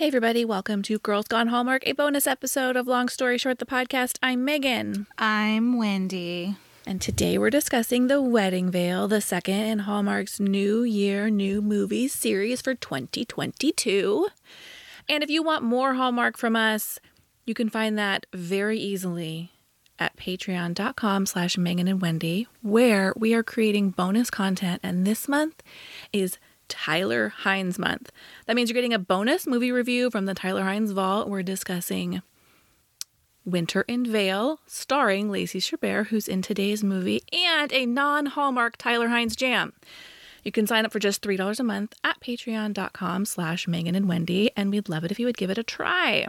Hey, everybody, welcome to Girls Gone Hallmark, a bonus episode of Long Story Short, the podcast. I'm Megan. I'm Wendy. And today we're discussing The Wedding Veil, the second in Hallmark's New Year, New Movies series for 2022. And if you want more Hallmark from us, you can find that very easily at patreon.com slash Megan and Wendy, where we are creating bonus content. And this month is Tyler Hynes month. That means you're getting a bonus movie review from the Tyler Hynes Vault. We're discussing Winter in Vail, starring Lacey Chabert, who's in today's movie, and a non Hallmark Tyler Hynes jam. You can sign up for just $3 a month at patreon.com slash Megan and Wendy, and we'd love it if you would give it a try.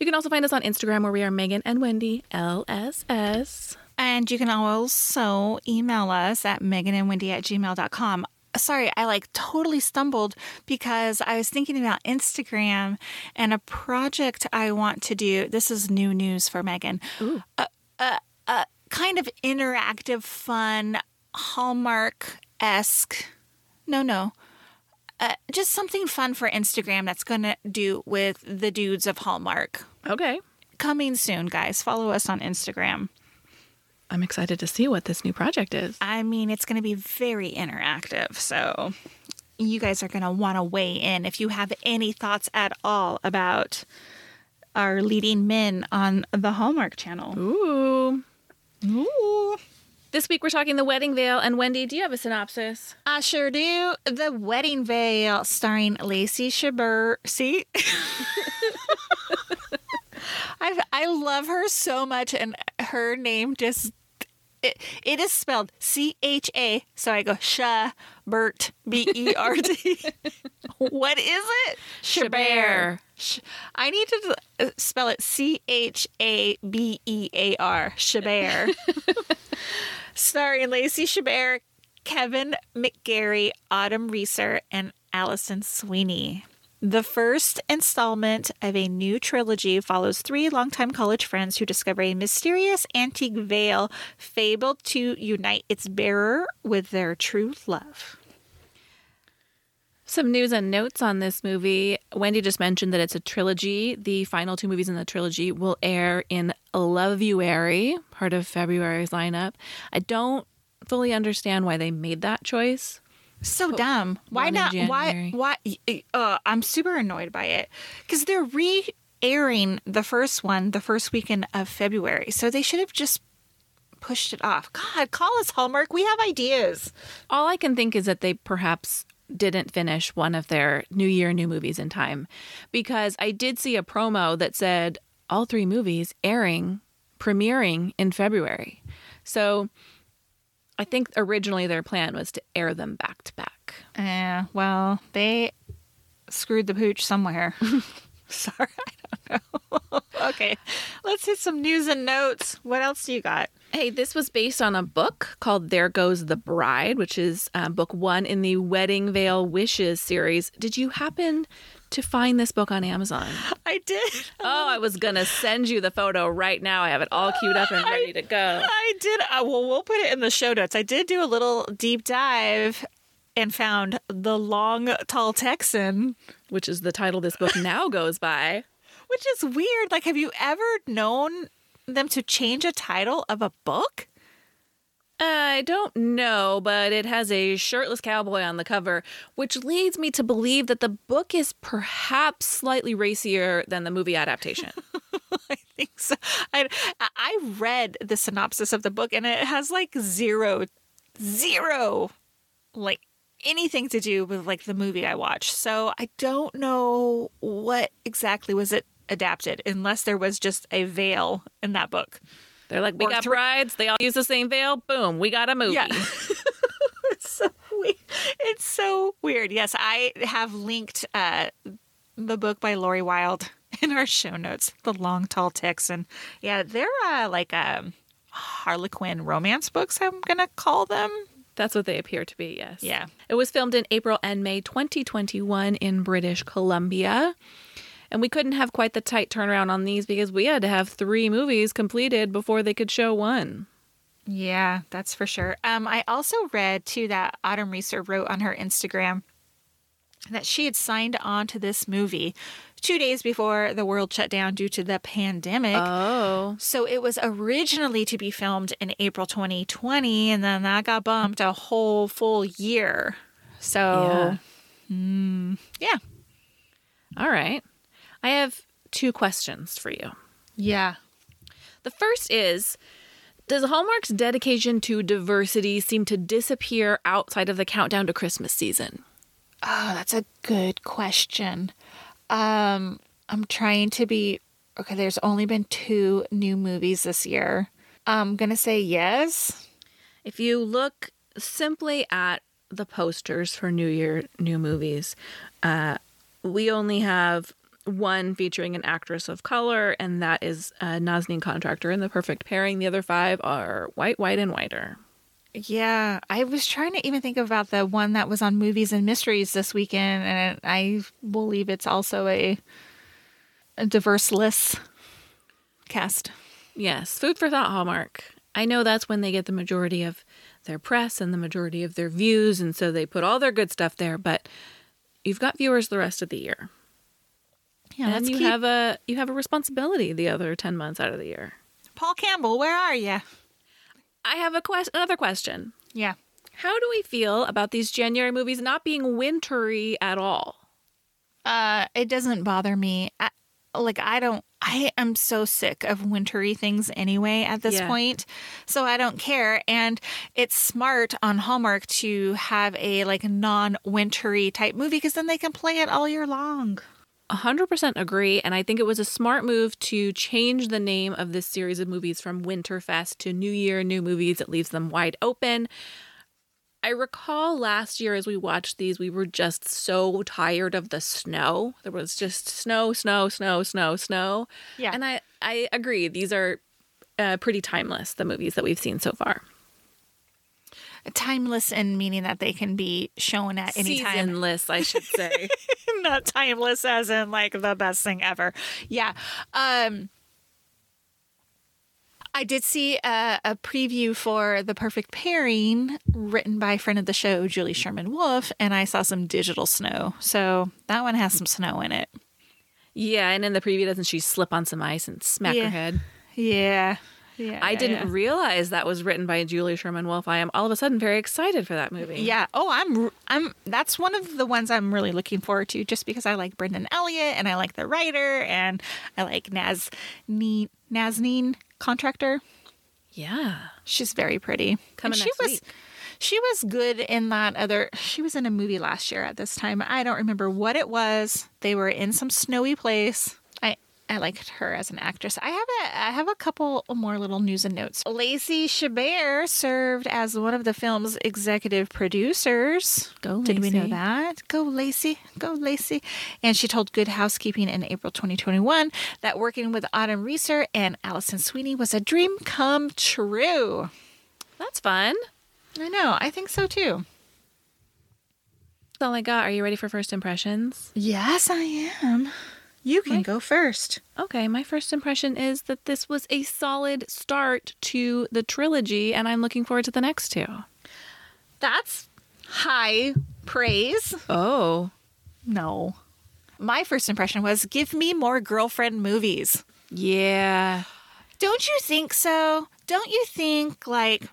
You can also find us on Instagram where we are Megan and Wendy LSS. And you can also email us at meganandwendy at gmail.com. Sorry, I like totally stumbled because I was thinking about Instagram and a project I want to do. This is new news for Megan. A, kind of interactive, fun, Hallmark esque. No, no. Uh, just something fun for Instagram that's going to do with the dudes of Hallmark. Okay. Coming soon, guys. Follow us on Instagram. I'm excited to see what this new project is. I mean, it's going to be very interactive. So you guys are going to want to weigh in if you have any thoughts at all about our leading men on the Hallmark channel. Ooh. Ooh. This week we're talking The Wedding Veil. And Wendy, do you have a synopsis? I sure do. The Wedding Veil, starring Lacey Chabert. See? I I love her so much, and her name just it, it is spelled C H A. So I go Sha Bert B E R T. What is it? Chabert. Sh- I need to uh, spell it C H A B E A R. Chabert. Starring Lacey Chabert, Kevin McGarry, Autumn Reeser, and Alison Sweeney. The first installment of a new trilogy follows three longtime college friends who discover a mysterious antique veil fabled to unite its bearer with their true love. Some news and notes on this movie. Wendy just mentioned that it's a trilogy. The final two movies in the trilogy will air in Loveuary, part of February's lineup. I don't fully understand why they made that choice. So dumb. Why not? Why? Why? Uh, I'm super annoyed by it because they're re-airing the first one the first weekend of February, so they should have just pushed it off. God, call us Hallmark. We have ideas. All I can think is that they perhaps didn't finish one of their New Year, New Movies in time because I did see a promo that said all three movies airing, premiering in February. So I think originally their plan was to air them back to back. Yeah. Well, they screwed the pooch somewhere. Sorry, I don't know. okay, let's hit some news and notes. What else do you got? Hey, this was based on a book called There Goes the Bride, which is uh, book one in the Wedding Veil Wishes series. Did you happen to find this book on Amazon? I did. Oh, I was going to send you the photo right now. I have it all queued up and ready to go. I did. Uh, well, we'll put it in the show notes. I did do a little deep dive and found the long, tall Texan, Which is the title this book now goes by. which is weird. Like, have you ever known them to change a title of a book? I don't know, but it has a shirtless cowboy on the cover, which leads me to believe that the book is perhaps slightly racier than the movie adaptation. I think so. I I read the synopsis of the book and it has like zero, zero, like anything to do with like the movie I watched. So I don't know what exactly was it adapted, unless there was just a veil in that book. They're like, we got three- brides, they all use the same veil. Boom, we got a movie. Yeah. it's so weird. It's so weird. Yes, I have linked uh, the book by Lori Wilde in our show notes. The Long Tall Texan. Yeah, they're uh, like um, Harlequin romance books. I'm gonna call them. That's what they appear to be, yes. Yeah. It was filmed in April and May 2021 in British Columbia. And we couldn't have quite the tight turnaround on these because we had to have three movies completed before they could show one. Yeah, that's for sure. Um, I also read too that Autumn Reeser wrote on her Instagram that she had signed on to this movie two days before the world shut down due to the pandemic. Oh. So it was originally to be filmed in April 2020, and then that got bumped a whole full year. So, mm, yeah. All right. I have two questions for you. Yeah. The first is Does Hallmark's dedication to diversity seem to disappear outside of the countdown to Christmas season? Oh, that's a good question. Um, I'm trying to be okay. There's only been two new movies this year. I'm gonna say yes. If you look simply at the posters for New Year new movies, uh, we only have one featuring an actress of color, and that is uh, Nazneen Contractor in The Perfect Pairing. The other five are white, white, and whiter. Yeah, I was trying to even think about the one that was on movies and mysteries this weekend, and I believe it's also a, a diverse list cast. Yes, food for thought, Hallmark. I know that's when they get the majority of their press and the majority of their views, and so they put all their good stuff there. But you've got viewers the rest of the year, Yeah, and you keep- have a you have a responsibility the other ten months out of the year. Paul Campbell. Where are you? I have a quest another question. Yeah. How do we feel about these January movies not being wintry at all? Uh, it doesn't bother me. I, like I don't. I am so sick of wintry things anyway at this Yeah. point, so I don't care. And it's smart on Hallmark to have a like non-wintry type movie because then they can play it all year long. 100% agree. And I think it was a smart move to change the name of this series of movies from Winterfest to New Year, New Movies. It leaves them wide open. I recall last year as we watched these, we were just so tired of the snow. There was just snow, snow, snow, snow, snow. Yeah. And I, I agree. These are uh, pretty timeless, the movies that we've seen so far. Timeless in meaning that they can be shown at any time. Seasonless, I should say. not timeless as in like the best thing ever. Yeah. Um I did see a, a preview for The Perfect Pairing written by a friend of the show, Julie Sherman Wolfe, and I saw some digital snow. So that one has some snow in it. yeah. And in the preview, doesn't she slip on some ice and smack Yeah. her head? Yeah. Yeah. I yeah, didn't yeah. realize that was written by Julie Sherman Wolfe. I am all of a sudden very excited for that movie. Yeah. Oh, I'm I'm that's one of the ones I'm really looking forward to just because I like Brennan Elliott and I like the writer and I like Naz Ne- Nazneen contractor. Yeah. She's very pretty. Coming And she next was week. she was good in that other she was in a movie last year at this time. I don't remember what it was. They were in some snowy place. I liked her as an actress. I have a I have a couple more little news and notes. Lacey Chabert served as one of the film's executive producers. Go, Lacey. Did we know that? Go Lacey, go Lacey. And she told Good Housekeeping in April 2021 that working with Autumn Reeser and Alison Sweeney was a dream come true. That's fun. I know. I think so too. That's all I got. Are you ready for first impressions? Yes, I am. You can My- go first. Okay, my first impression is that this was a solid start to the trilogy, and I'm looking forward to the next two. That's high praise. Oh. No. My first impression was give me more girlfriend movies. Yeah. Don't you think so? Don't you think like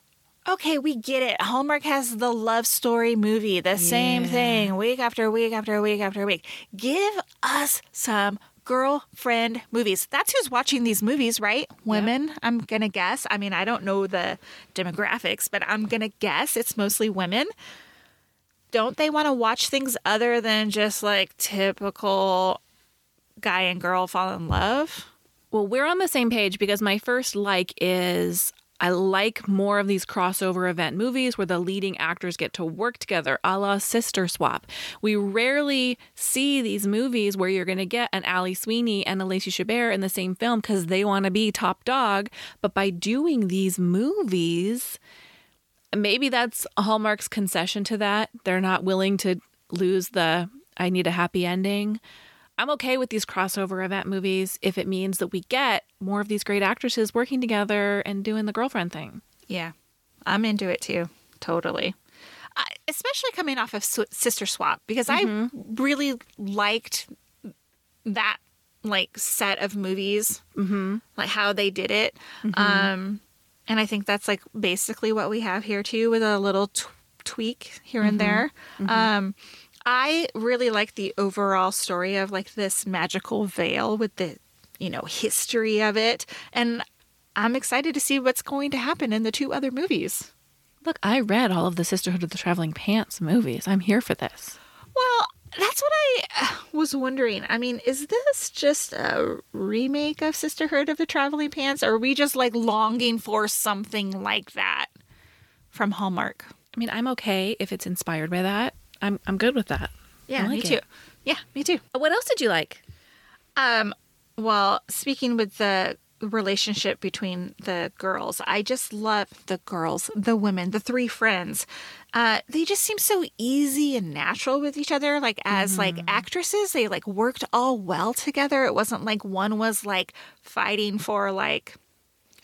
okay, we get it. Hallmark has the love story movie, the same thing week after week after week after week. Give us some girlfriend movies. That's who's watching these movies, right? Women, I'm going to guess. I mean, I don't know the demographics, but I'm going to guess it's mostly women. Don't they want to watch things other than just like typical guy and girl fall in love? Well, we're on the same page because my first like is I like more of these crossover event movies where the leading actors get to work together, a la Sister Swap. We rarely see these movies where you're going to get an Ali Sweeney and a Lacey Chabert in the same film because they want to be top dog. But by doing these movies, maybe that's Hallmark's concession to that. They're not willing to lose the I need a happy ending. I'm okay with these crossover event movies if it means that we get more of these great actresses working together and doing the girlfriend thing. Yeah, I'm into it too. Totally. I, especially coming off of Sister Swap, because I really liked that like set of movies, mm-hmm. like how they did it. Um, and I think that's like basically what we have here too, with a little t- tweak here and there. Um, I really like the overall story of like this magical veil with the, you know, history of it, and I'm excited to see what's going to happen in the two other movies. Look, I read all of the Sisterhood of the Traveling Pants movies. I'm here for this. Well, that's what I uh, was wondering. I mean, is this just a remake of Sisterhood of the Traveling Pants, or are we just like longing for something like that from Hallmark? I mean, I'm okay if it's inspired by that. I'm I'm good with that. Yeah, I me like too. Yeah, me too. What else did you like? Um, well, speaking with the relationship between the girls, I just love the girls, the women, the three friends. Uh, they just seem so easy and natural with each other. Like as like actresses, they like worked all well together. It wasn't like one was like fighting for like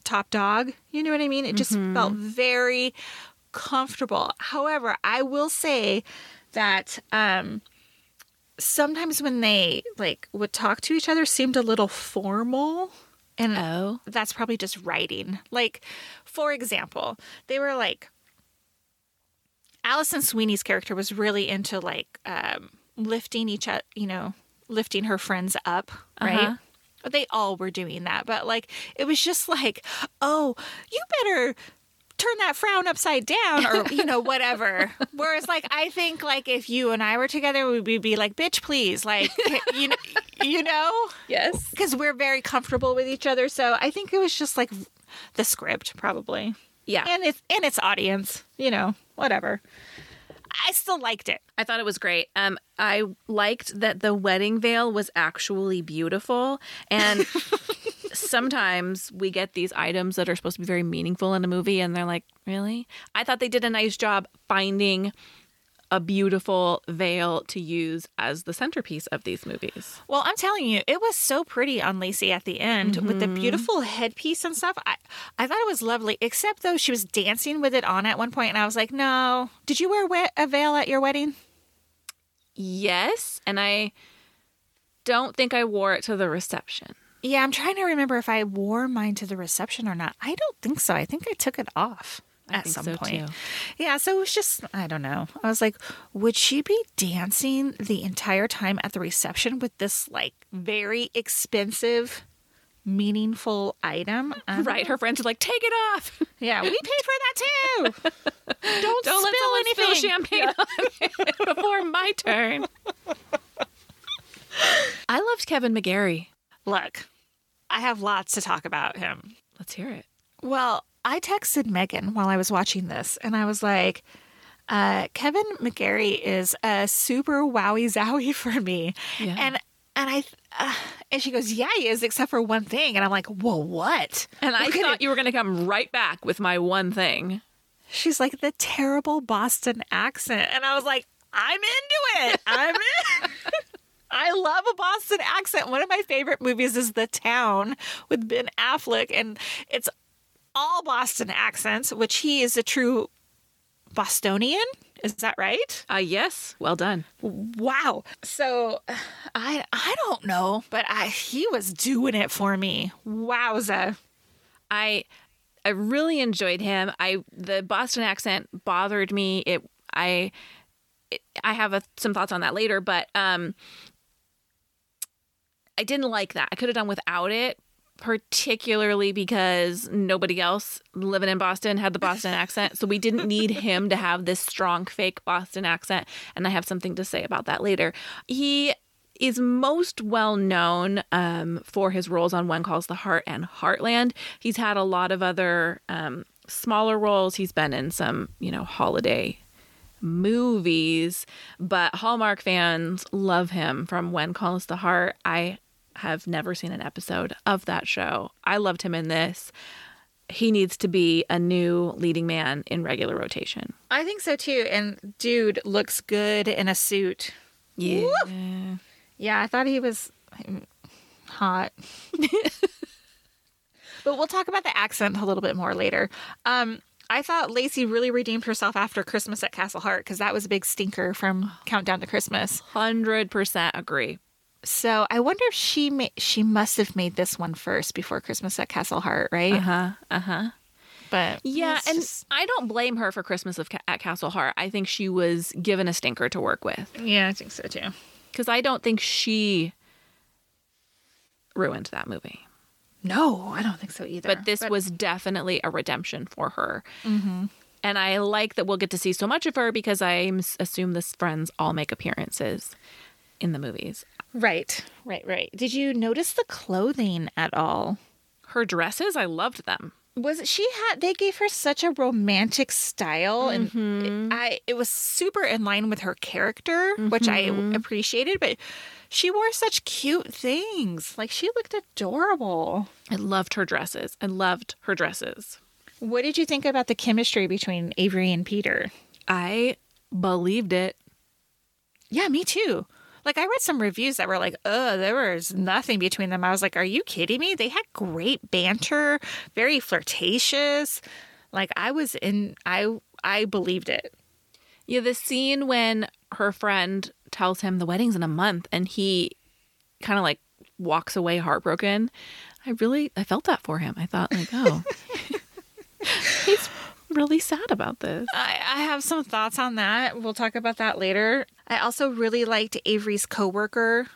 top dog. You know what I mean? It just felt very comfortable. However, I will say that um sometimes when they like would talk to each other seemed a little formal and Oh. that's probably just writing. Like, for example, they were like, Alison Sweeney's character was really into like um, lifting each other, you know, lifting her friends up, right? Uh-huh. They all were doing that, but like it was just like, oh, you better turn that frown upside down, or you know, whatever. Whereas, like, I think like if you and I were together, we would be like, bitch, please, like, you know, you know Yes. because we're very comfortable with each other. So I think it was just like the script, probably, Yeah. and its and its audience. You know, whatever. I still liked it. I thought it was great. Um, I liked that the wedding veil was actually beautiful, and sometimes we get these items that are supposed to be very meaningful in a movie, and they're like, really? I thought they did a nice job finding a beautiful veil to use as the centerpiece of these movies. Well, I'm telling you, it was so pretty on Lacey at the end with the mm-hmm. beautiful headpiece and stuff. I I thought it was lovely, except though she was dancing with it on at one point, and I was like, no. Did you wear we- a veil at your wedding? Yes, and I don't think I wore it to the reception. Yeah, I'm trying to remember if I wore mine to the reception or not. I don't think so. I think I took it off at some so, point. too. Yeah, so it was just I don't know. I was like, would she be dancing the entire time at the reception with this like very expensive meaningful item? Don't Right, her friends are like, take it off. Yeah, we paid for that too. Don't, Don't spill anything. spill champagne on before my turn. I loved Kevin McGarry. Look, I have lots to talk about him. Let's hear it. Well, I texted Megan while I was watching this, and I was like, uh, Kevin McGarry is a super wowie zowie for me. Yeah. And and I uh, and she goes, yeah, he is, except for one thing. And I'm like, whoa, what? And I thought it. you were going to come right back with my one thing. She's like the terrible Boston accent, and I was like, I'm into it. I'm in. I love a Boston accent. One of my favorite movies is The Town with Ben Affleck, and it's all Boston accents, which he is a true Bostonian. Is that right? Uh, yes, well done. Wow. So I I don't know, but I he was doing it for me. Wowza. I I really enjoyed him. I the Boston accent bothered me. It I it, I have a, some thoughts on that later, but um I didn't like that. I could have done without it, particularly because nobody else living in Boston had the Boston accent. So we didn't need him to have this strong fake Boston accent, and I have something to say about that later. He is most well known um, for his roles on When Calls the Heart and Heartland. He's had a lot of other um, smaller roles. He's been in some, you know, holiday movies, but Hallmark fans love him from When Calls the Heart. I have never seen an episode of that show. I loved him in this. He needs to be a new leading man in regular rotation. I think so too. And dude looks good in a suit. Yeah. Yeah, I thought he was hot. but we'll talk about the accent a little bit more later. Um, I thought Lacey really redeemed herself after Christmas at Castle Hart because that was a big stinker from Countdown to Christmas. 100% agree. So I wonder if she ma- she must have made this one first before Christmas at Castle Hart, right? Uh-huh. Uh-huh. But Yeah, and just- I don't blame her for Christmas of Ca- at Castle Hart. I think she was given a stinker to work with yeah, I think so too. because I don't think she ruined that movie. No, I don't think so either. But this was definitely a redemption for her. And I like that we'll get to see so much of her because I assume this friends all make appearances in the movies. Right, right, right. Did you notice the clothing at all? Her dresses, I loved them. was she had they gave her such a romantic style and mm-hmm. i it was super in line with her character which i mm-hmm. appreciated but she wore such cute things like she looked adorable I loved her dresses. I loved her dresses. what did you think about the chemistry between avery and peter I believed it. yeah me too like i read some reviews that were like oh there was nothing between them i was like are you kidding me they had great banter very flirtatious like i was in i i believed it Yeah, the scene when her friend tells him the wedding's in a month and he kind of like walks away heartbroken. I really I felt that for him. I thought like, oh. he's really sad about this. I, I have some thoughts on that. We'll talk about that later. I also really liked Avery's coworker,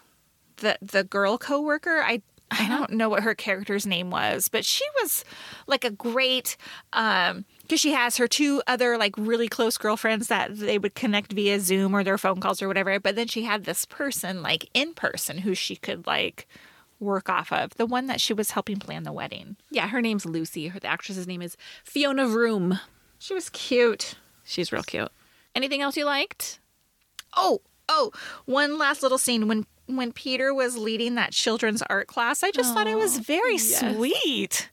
the the girl coworker. I I don't know what her character's name was, but she was like a great um because she has her two other like really close girlfriends that they would connect via Zoom or their phone calls or whatever. But then she had this person like in person who she could like work off of. The one that she was helping plan the wedding. Yeah, her name's Lucy. Her the actress's name is Fiona Vroom. She was cute. She's real cute. Anything else you liked? Oh, oh, one last little scene when when Peter was leading that children's art class. I just thought it was very yes. sweet.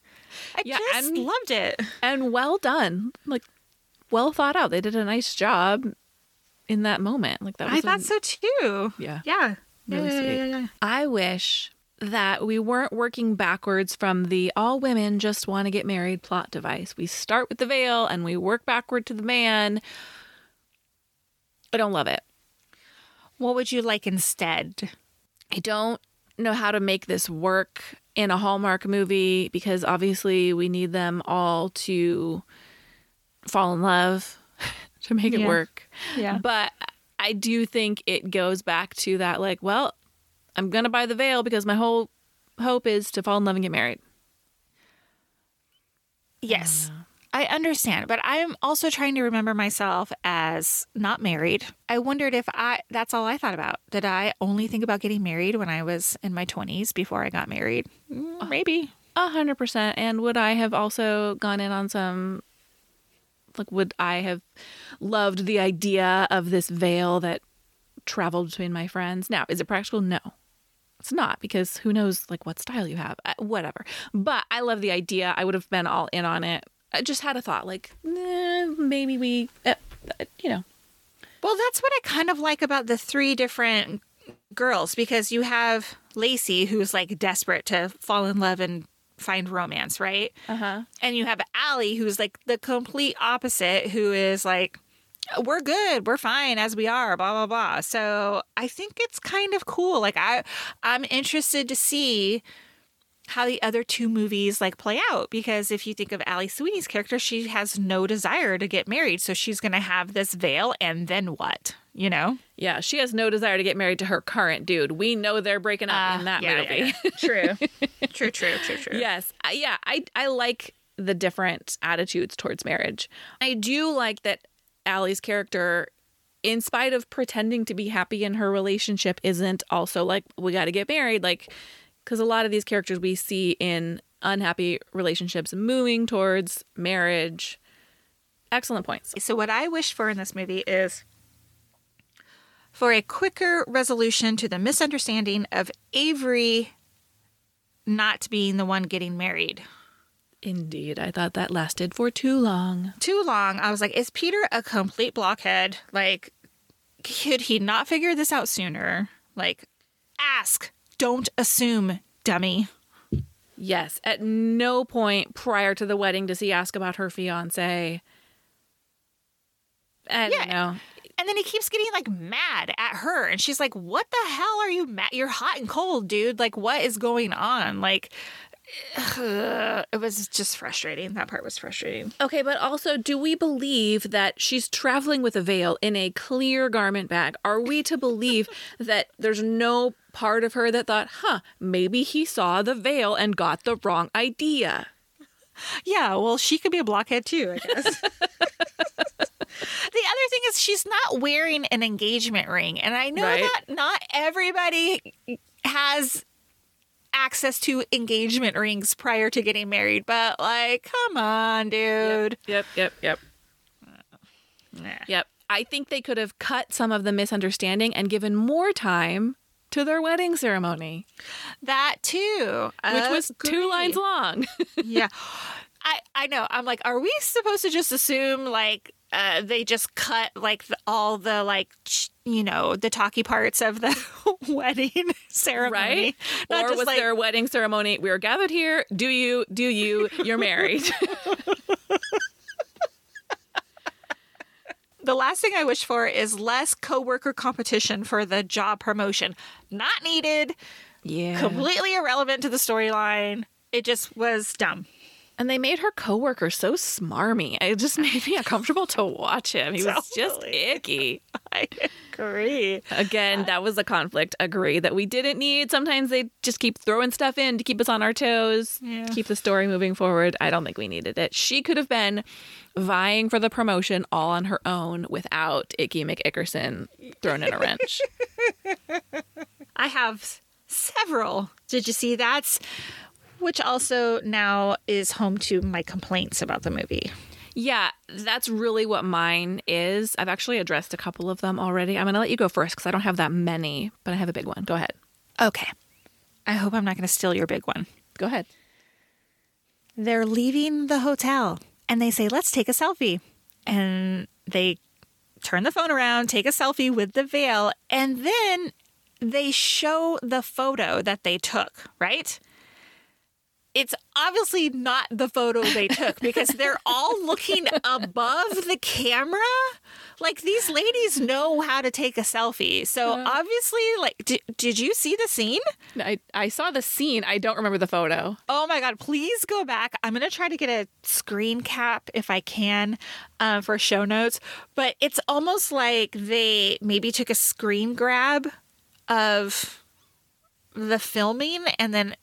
I Yeah, just and- loved it. And well done. Like well thought out. They did a nice job in that moment. Like that was I thought a- so too. Yeah. Yeah. Really yeah, yeah, sweet. yeah, yeah. I wish that we weren't working backwards from the all women just want to get married plot device. We start with the veil and we work backward to the man. I don't love it. What would you like instead? I don't know how to make this work in a Hallmark movie because obviously we need them all to fall in love to make it work. Yeah. But I do think it goes back to that like, well, I'm going to buy the veil because my whole hope is to fall in love and get married. Yes. Ah. I understand, but I'm also trying to remember myself as not married. I wondered if I that's all I thought about. Did I only think about getting married when I was in my 20s before I got married? Mm, Maybe. A hundred percent. And would I have also gone in on some like would I have loved the idea of this veil that traveled between my friends? Now, is it practical? No. It's not because who knows like what style you have. Uh, whatever. But I love the idea. I would have been all in on it. I just had a thought like eh, maybe we uh, you know. Well, that's what I kind of like about the three different girls because you have Lacey, who's like desperate to fall in love and find romance, right? Uh-huh. And you have Allie, who's like the complete opposite, who is like, we're good, we're fine as we are, blah blah blah. So I think it's kind of cool. Like I, I'm interested to see how the other two movies like play out because if you think of Ali Sweeney's character, she has no desire to get married, so she's going to have this veil, and then what? You know? Yeah, she has no desire to get married to her current dude. We know they're breaking up in ah, that movie. True. true. True. True. True. Yes. I, yeah, I I like the different attitudes towards marriage. I do like that Allie's character in spite of pretending to be happy in her relationship isn't also like we got to get married like cuz a lot of these characters we see in unhappy relationships moving towards marriage. Excellent points. So what I wish for in this movie is for a quicker resolution to the misunderstanding of Avery not being the one getting married. Indeed. I thought that lasted for too long. Too long. I was like, is Peter a complete blockhead? Like, could he not figure this out sooner? Like, ask, don't assume, dummy. Yes. At no point prior to the wedding does he ask about her fiance. I Yeah. know. And then he keeps getting like mad at her. And she's like, What the hell are you mad? You're hot and cold, dude. Like, what is going on? Like, it was just frustrating. That part was frustrating. Okay, but also, do we believe that she's traveling with a veil in a clear garment bag? Are we to believe that there's no part of her that thought, huh, maybe he saw the veil and got the wrong idea? Yeah, well, she could be a blockhead too, I guess. the other thing is, she's not wearing an engagement ring. And I know Right. that not everybody has access to engagement rings prior to getting married, but like, come on, dude. Yep, yep, yep. Nah. Yep. I think they could have cut some of the misunderstanding and given more time to their wedding ceremony, That too. which was two lines long. yeah. I, I know. I'm like, are we supposed to just assume like uh, they just cut like the, all the like ch- you know the talky parts of the wedding ceremony, right? Not or just was like their wedding ceremony? We are gathered here. Do you? Do you? You're married. the last thing I wish for is less coworker competition for the job promotion. Not needed. yeah. Completely irrelevant to the storyline. It just was dumb. And they made her coworker so smarmy. It just made me uncomfortable to watch him. He was just icky. I agree. Again, that was a conflict. Agree that we didn't need. Sometimes they just keep throwing stuff in to keep us on our toes, Yeah. keep the story moving forward. I don't think we needed it. She could have been vying for the promotion all on her own without Icky McIckerson thrown in a wrench. I have several. Did you see that? Which also now is home to my complaints about the movie. Yeah, that's really what mine is. I've actually addressed a couple of them already. I'm going to let you go first because I don't have that many, but I have a big one. Go ahead. Okay. I hope I'm not going to steal your big one. Go ahead. They're leaving the hotel and they say, let's take a selfie. And they turn the phone around, take a selfie with the veil, and then they show the photo that they took, right? It's obviously not the photo they took because they're all looking above the camera. Like these ladies know how to take a selfie. So obviously, like, did, did you see the scene? I, I saw the scene. I don't remember the photo. Oh my God, please go back. I'm going to try to get a screen cap if I can uh, for show notes. But it's almost like they maybe took a screen grab of the filming and then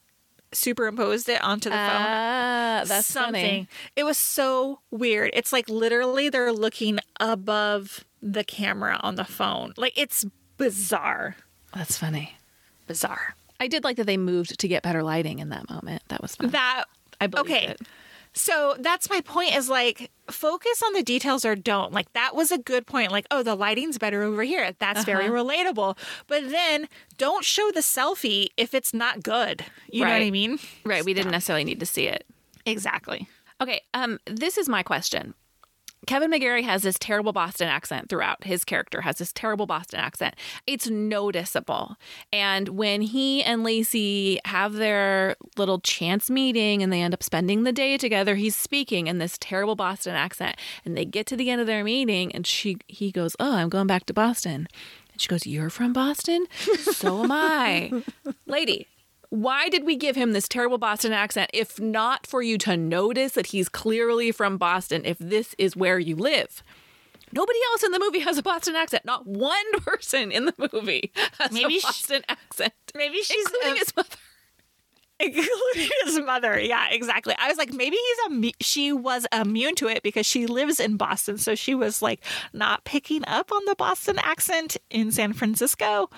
superimposed it onto the phone. Ah, that's Something. funny. It was so weird. It's like literally they're looking above the camera on the phone. Like it's bizarre. That's funny. Bizarre. I did like that they moved to get better lighting in that moment. That was fun. That I believe okay. it. So that's my point is like focus on the details or don't. Like that was a good point. Like, oh, the lighting's better over here. That's very Uh-huh. relatable. But then don't show the selfie if it's not good. You know what I mean? Right. We didn't necessarily need to see it. Exactly. Okay. Um, this is my question. Kevin McGarry has this terrible Boston accent throughout. His character has this terrible Boston accent. It's noticeable. And when he and Lacey have their little chance meeting and they end up spending the day together, he's speaking in this terrible Boston accent. And they get to the end of their meeting and she he goes, "Oh, I'm going back to Boston." And she goes, "You're from Boston? So am I." Lady, why did we give him this terrible Boston accent if not for you to notice that he's clearly from Boston if this is where you live? Nobody else in the movie has a Boston accent. Not one person in the movie has Maybe a Boston accent, Maybe she's including a- his mother. including his mother. Yeah, exactly. I was like, maybe he's a she was immune to it because she lives in Boston, so she was like not picking up on the Boston accent in San Francisco.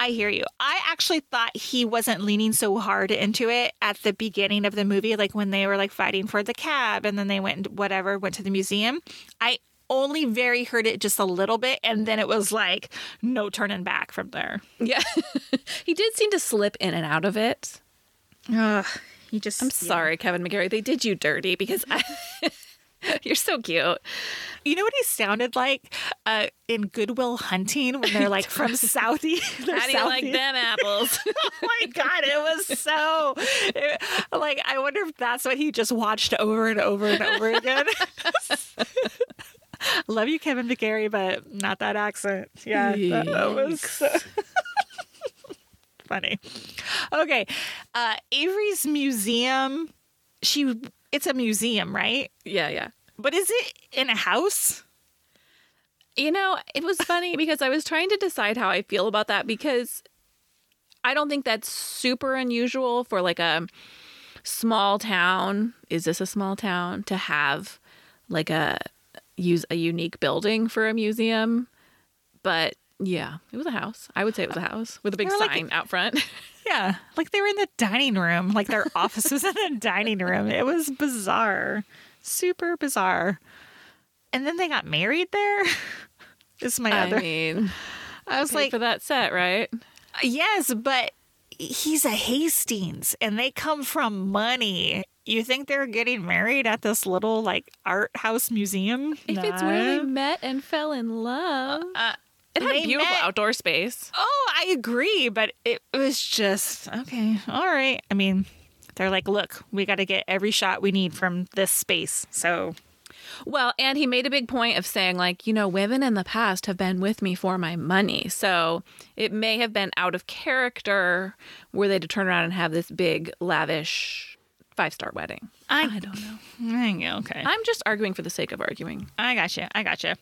I hear you. I actually thought he wasn't leaning so hard into it at the beginning of the movie, like when they were like fighting for the cab and then they went whatever, went to the museum. I only very heard it just a little bit, and then it was like no turning back from there. Yeah. he did seem to slip in and out of it. Ugh, he just I'm sorry, Kevin McGarry. They did you dirty because I, You're so cute. You know what he sounded like uh, in Good Will Hunting when they're like from Southie. How do you like them apples? oh my god, it was so it- like I wonder if that's what he just watched over and over and over again. Love you, Kevin McGarry, but not that accent. Yeah, that, that was so funny. Okay, uh, Avery's museum. She, it's a museum, right? yeah, yeah. But is it in a house? You know, it was funny because I was trying to decide how I feel about that because I don't think that's super unusual for like a small town. Is this a small town to have like a use a unique building for a museum? But yeah, it was a house. I would say it was a house with a big were like- sign out front. Yeah, like they were in the dining room, like their office was in the dining room. It was bizarre, super bizarre. And then they got married there. Is my I other. mean, I was like, for that set, right? yes, but he's a Hastings, and they come from money. You think they're getting married at this little like art house museum? If it's where they met and fell in love, Uh, it had beautiful met- outdoor space. Oh, I agree, but it was just okay. All right. I mean, they're like, look, we got to get every shot we need from this space. So, Well, and he made a big point of saying, like, you know, women in the past have been with me for my money. So it may have been out of character were they to turn around and have this big, lavish five star wedding. I, I don't know. I, okay. I'm just arguing for the sake of arguing. I got you. I got you.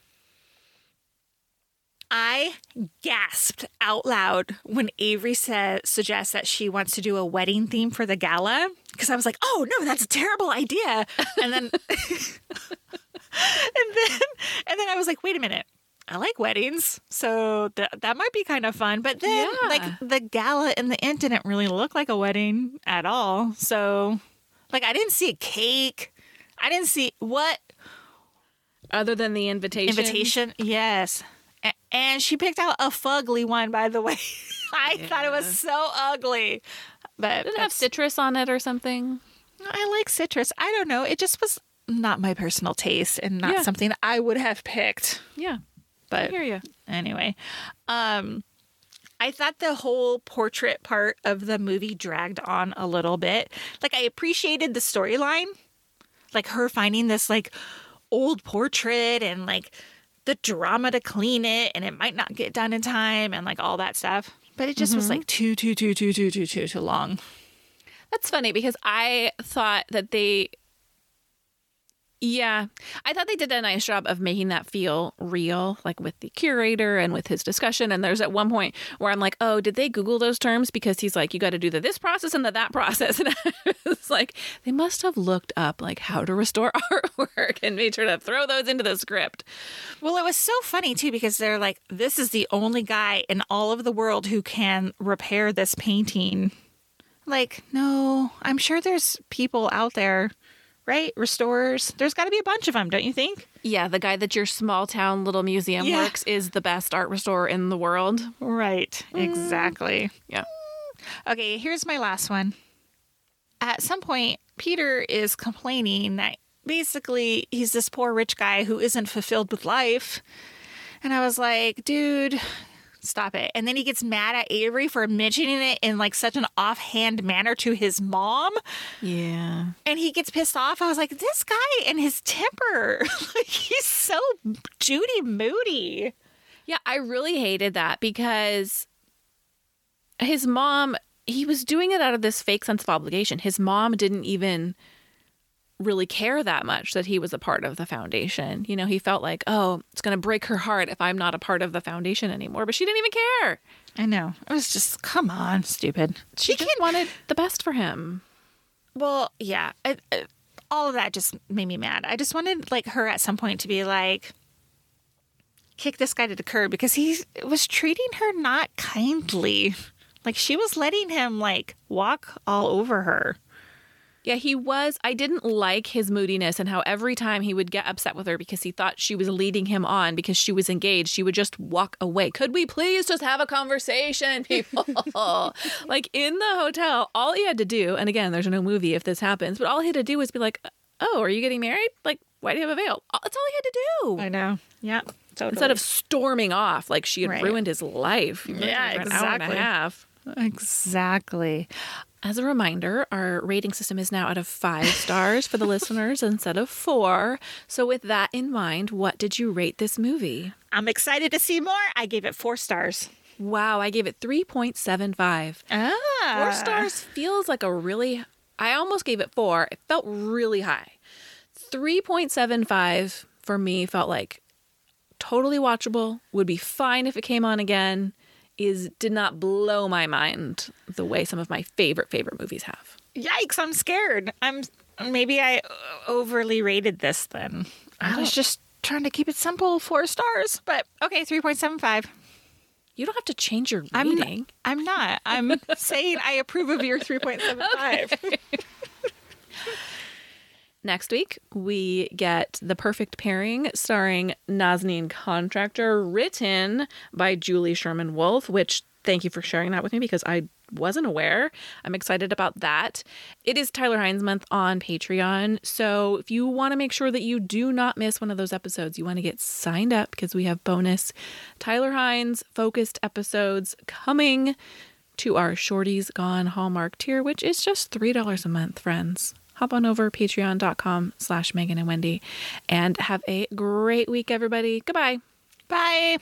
I gasped out loud when Avery said suggests that she wants to do a wedding theme for the gala because I was like, "Oh no, that's a terrible idea." And then and then and then I was like, "Wait a minute. I like weddings, so th- that might be kind of fun." But then Yeah. like the gala in the end didn't really look like a wedding at all. So like I didn't see a cake. I didn't see what Other than the invitation. Invitation, yes. And she picked out a fugly one, by the way. I thought it was so ugly. But Did it have citrus on it or something? I like citrus. I don't know. It just was not my personal taste and not Yeah. something I would have picked. Yeah. I But hear you. anyway, um, I thought the whole portrait part of the movie dragged on a little bit. Like I appreciated the storyline, like her finding this like old portrait and like the drama to clean it, and it might not get done in time, and like all that stuff. But it just was mm-hmm. like too, too, too, too, too, too, too, too long. That's funny because I thought that they, yeah, I thought they did a nice job of making that feel real, like with the curator and with his discussion. And there's at one point where I'm like, oh, did they Google those terms? Because he's like, you got to do the this process and the that process. And it's like, they must have looked up like how to restore artwork and made sure to throw those into the script. Well, it was so funny too because they're like, this is the only guy in all of the world who can repair this painting. Like, no, I'm sure there's people out there, right? Restorers. There's got to be a bunch of them, don't you think? Yeah, the guy that your small town little museum Yeah. works is the best art restorer in the world. Right. Mm. Exactly. Yeah. Okay, here's my last one. At some point, Peter is complaining that basically he's this poor rich guy who isn't fulfilled with life. And I was like, dude, stop it. And then he gets mad at Avery for mentioning it in like such an offhand manner to his mom. Yeah. And he gets pissed off. I was like, this guy and his temper. like he's so Judy moody. Yeah, I really hated that because his mom, he was doing it out of this fake sense of obligation. His mom didn't even really care that much that he was a part of the foundation. You know, he felt like, oh, it's going to break her heart if I'm not a part of the foundation anymore. But she didn't even care. I know. It was just, come on, stupid. She just wanted the best for him. Well, yeah. I, I- all of that just made me mad. I just wanted like her at some point to be like, kick this guy to the curb because he was treating her not kindly. Like she was letting him like walk all over her. Yeah, he was. I didn't like his moodiness and how every time he would get upset with her because he thought she was leading him on because she was engaged, she would just walk away. Could we please just have a conversation, people? like in the hotel, all he had to do, and again, there's no movie if this happens, but all he had to do was be like, oh, are you getting married? Like, why do you have a veil? That's all he had to do. I know. Yeah. Totally. Instead of storming off like she had Right. ruined his life. Yeah, for an hour and a exactly. half. exactly. As a reminder, our rating system is now out of five stars for the listeners instead of four. So, with that in mind, what did you rate this movie? I'm excited to see more. I gave it four stars. Wow, I gave it 3.75. Ah. Four stars feels like a really, I almost gave it four. It felt really high. 3.75 for me felt like totally watchable, would be fine if it came on again, is did not blow my mind the way some of my favorite, favorite movies have. Yikes! I'm scared. I'm maybe I overly rated this. Then I was oh. just trying to keep it simple. Four stars, but okay, three point seven five. You don't have to change your I'm rating. I'm not. I'm saying I approve of your three point seven five. Next week, we get The Perfect Pairing starring Nazneen Contractor, written by Julie Sherman Wolfe, which thank you for sharing that with me because I wasn't aware. I'm excited about that. It is Tyler Hynes month on Patreon. So if you want to make sure that you do not miss one of those episodes, you want to get signed up because we have bonus Tyler Hynes focused episodes coming to our Shorties Gone Hallmark tier, which is just $3 a month, friends. Hop on over patreon.com slash Megan and Wendy and have a great week, everybody. Goodbye. Bye.